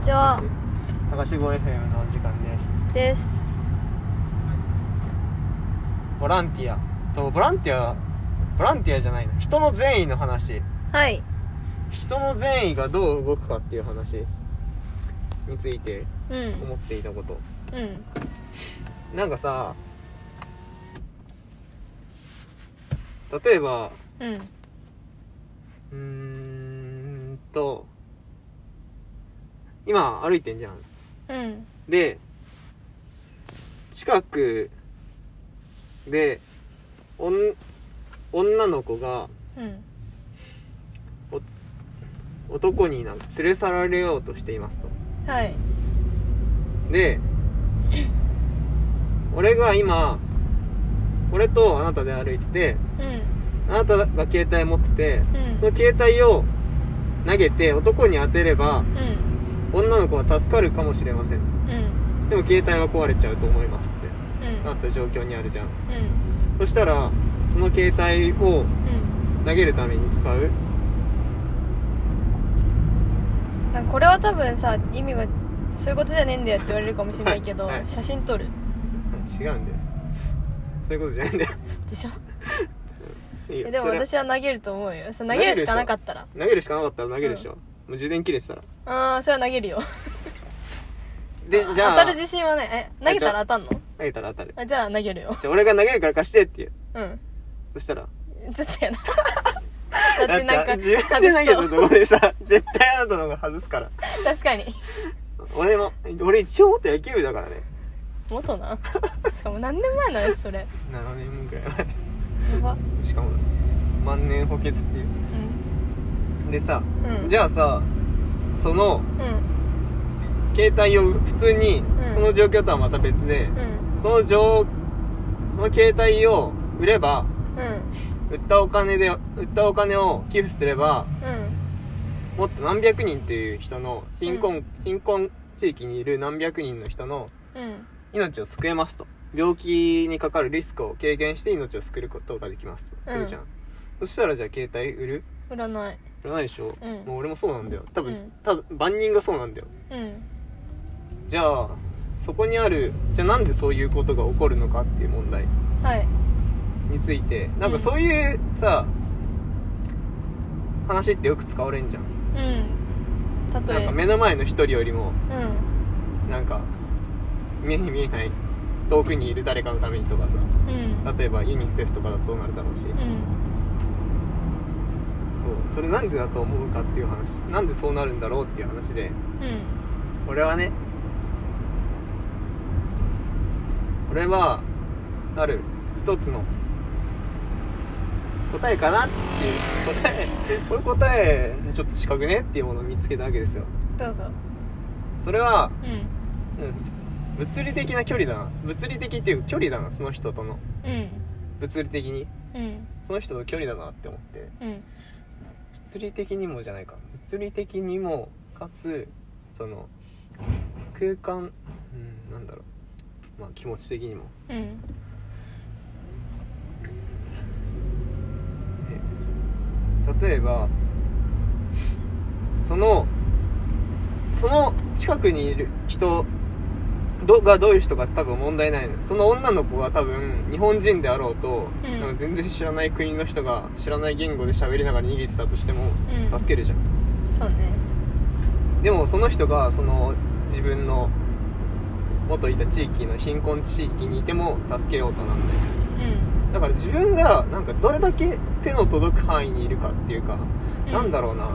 ちは。高志 5FM のお時間です。です。ボランティア。そうボランティアボランティアじゃないな。人の善意の話。はい。人の善意がどう動くかっていう話についてうん。思っていたこと。うん。なんかさ例えばうん。うーんと今歩いてんじゃん。うん。で近くでおん女の子がうん。男になんか連れ去られようとしていますと。はい。で俺が今俺とあなたで歩いててうん。あなたが携帯持っててうん。その携帯を投げて男に当てればうん女の子は助かるかもしれません。うん。でも携帯は壊れちゃうと思いますって。うん。なった状況にあるじゃん。うん。そしたらその携帯をうん。投げるために使う。なんかこれは多分さ意味がそういうことじゃねえんだよって言われるかもしれないけど、はいはい。写真撮る。違うんだよ。そういうことじゃないんだよ。でしょ？いいでも私は投げると思うよ。投げるしかなかったら。投げるしかなかったら投げるでしょ、もう充電切れてたら。ああそれは投げるよ。でじゃあ。当たる自信はねえ投げたら当たんの？投げたら当たる。あじゃあ投げるよ。じゃあ俺が投げるから貸してっていう。うん。そしたら。ちょっとやだ だってなんか自分で投げた外ところでさ絶対あなたの方が外すから。確かに。俺も俺一応元野球部だからね。元な？しかも何年前なんそれ。7年ぐらいやば。前しかも万年補欠っていう。うんでさ、うん。じゃあさそのうん携帯を普通にうん。その状況とはまた別で、うん。その状その携帯を売ればうん。売ったお金で売ったお金を寄付すればうん。もっと何百人っていう人の貧困、貧困地域にいる何百人の人のうん。命を救えますと。病気にかかるリスクを軽減して命を救うことができますと。するじゃん、そしたらじゃあ携帯売る？占い。売らないでしょ、うん。もう俺もそうなんだよ。多分、うん。ただ万人がそうなんだよ。うん。じゃあそこにあるじゃあなんでそういうことが起こるのかっていう問題。はい。について。なんかそういうさ、話ってよく使われんじゃん。うん。例え。なんか目の前の一人よりもうん。なんか目に見えない遠くにいる誰かのためにとかさ。うん。例えばユニセフとかだとそうなるだろうし、うんそうそれなんでだと思うかっていう話なんでそうなるんだろうっていう話でうん俺はね俺はある一つの答えかなっていう答えこれ答えちょっと近くねっていうものを見つけたわけですよ。どうぞ。それは、うん。うん、物理的な距離だな。物理的っていう距離だなその人との。うん。物理的に。うん。その人と距離だなって思って。うん物理的にもじゃないか。物理的にもかつその空間うんなんだろう。まあ気持ち的にも。うん。例えばそのその近くにいる人どがどういう人か多分問題ないのよ。その女の子が多分日本人であろうと、うん。なんか全然知らない国の人が知らない言語で喋りながら逃げてたとしてもうん。助けるじゃん、そうね。でもその人がその自分の元いた地域の貧困地域にいても助けようとなんない。じゃんうん。だから自分がなんかどれだけ手の届く範囲にいるかっていうか、うん。なんだろうな。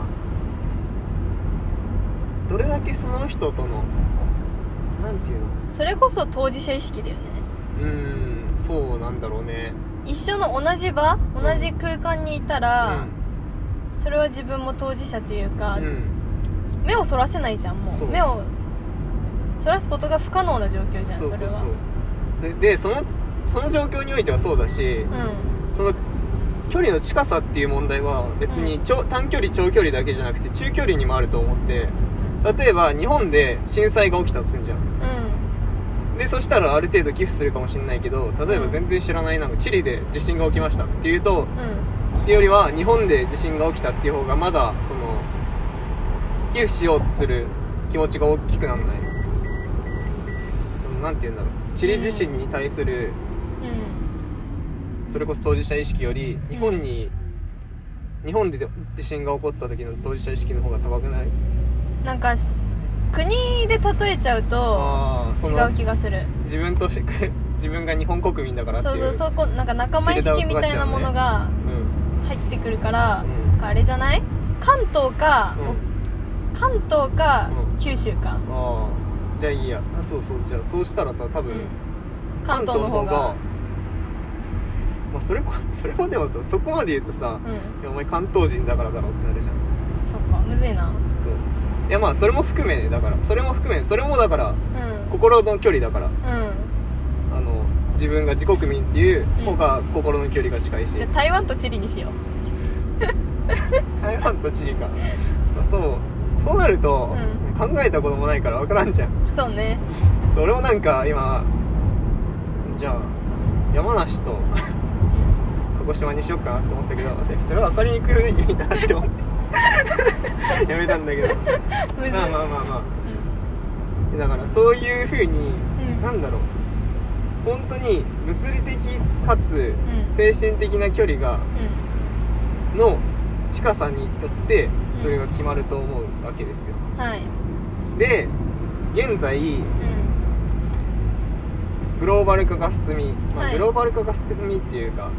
どれだけその人とのなんていうの？それこそ当事者意識だよね。うーんそうなんだろうね。一緒の同じ場うん同じ空間にいたら、それは自分も当事者というか、うん、うん、目をそらせないじゃんもそう。う目をそらすことが不可能な状況じゃんそうそうそれは。うででそのその状況においてはそうだし、うその距離の近さっていう問題は別に長短距離長距離だけじゃなくて中距離にもあると思って例えば日本で震災が起きたとするじゃんんうんでそしたらある程度寄付するかもしれないけど例えば全然知らないなんかチリで地震が起きましたっていうとうん。っていうよりは日本で地震が起きたっていう方がまだその寄付しようとする気気持ちが大きくなんない。そのなんて言うんだろう。チリ自身に対する、うそれこそ当事者意識より日本に、日本で地震が起こった時の当事者意識の方が高くない？んなんかす国で例えちゃうと違う気がする。自分として自分が日本国民だからっていそううそうそこなんか仲間意識みたいなものがうん。入ってくるから、うん。あれじゃない？関東か、うん。関東か、うん。九州か、ああじゃあいいや。あそうそうじゃあそうしたらさ多分、うん。関東の方がまあそれこそれもでもさそこまで言うとさ、うん。お前関東人だからだろってなるじゃんそっかむずいなそういやまあそれも含めねだからそれも含めそれもだからうん。心の距離だから。うあの自分が自国民っていううん。方が心の距離が近いし、んじゃあ台湾とチリにしよ 台湾とチリか、まあそう。そうなると、う考えたこともないから分からんじゃん。うそうね。それもなんか今じゃあ山梨と 鹿児島にしようかなって思ったけどそれは分かりにくいなって思って やめたんだけど。まあまあまあまあ。だからそういうふうに、うん。なんだろう。本当に物理的かつうん。精神的な距離がうの近さによってそれが決まると思うわけですよ。んはい。で現在うん。グローバル化が進み、まあはい。グローバル化が進みっていうか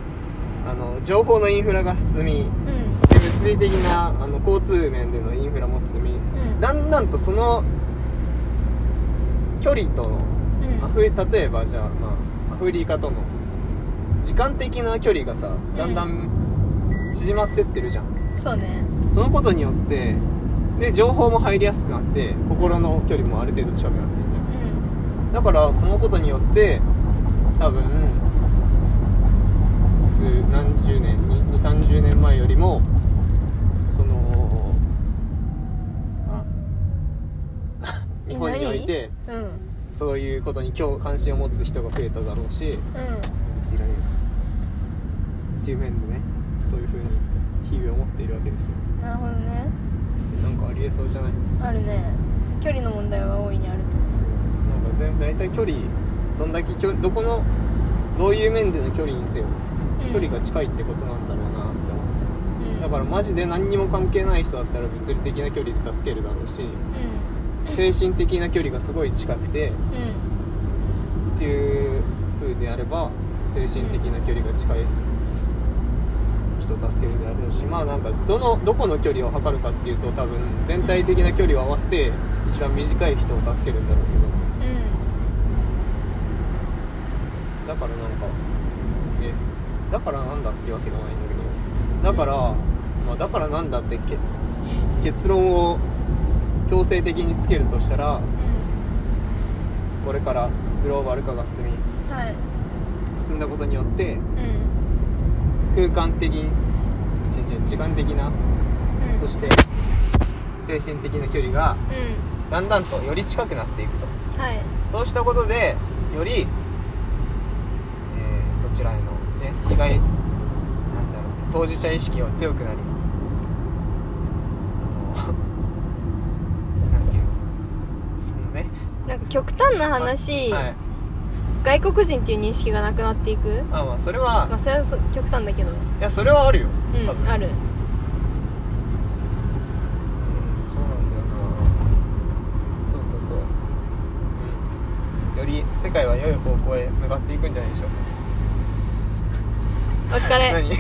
あの情報のインフラが進みうん。で物理的なあの交通面でのインフラも進みうん。だんだんとその距離とのうん。アフ例えばじゃあ、まあ、アフリカとの時間的な距離がさだんだん縮まってってるじゃん、そうね。そのことによってで情報も入りやすくなって心の距離もある程度近くなってるじゃん。うん。だからそのことによって多分数何十年2 3 0年前よりもそのあえ日本において何うんそういうことに今日関心を持つ人が増えただろうしうん。いらねえっていう面でねそういうふうに日々を持っているわけですよ。なるほどね。なんかありえそうじゃない？あるね。距離の問題は大いにあるそう。なんか全大体距離どんだけ距どこのどういう面での距離にせよと距離が近いってことなんだろうなって思ってうん。だからマジで何にも関係ない人だったら物理的な距離で助けるだろうしう精神的な距離がすごい近くてんうんっていう風であれば精神的な距離が近い人を助けるであろうしまあなんかどのどこの距離を測るかっていうと多分全体的な距離を合わせて一番短い人を助けるんだろうけど。だからなんかえだからなんだっていうわけではないんだけど。だから、まあ、だからなんだってけ結論を強制的につけるとしたらこれからグローバル化が進みうんはい。進んだことによってうん。空間的に違う違う時間的なうん。そして精神的な距離がうだんだんとより近くなっていくと。んはい。そうしたことでより、えーそちらへのね被害なんだろう当事者意識は強くなりあのなんていうのそのねなんか極端な話、はい。外国人っていう認識がなくなっていく？まあまあそれは、まあそれはそ極端だけど。いやそれはあるよ。うんある。うんそうなんだよな。そうそうそう、うん、より世界は良い方向へ向かっていくんじゃないでしょうか。お疲れ。何？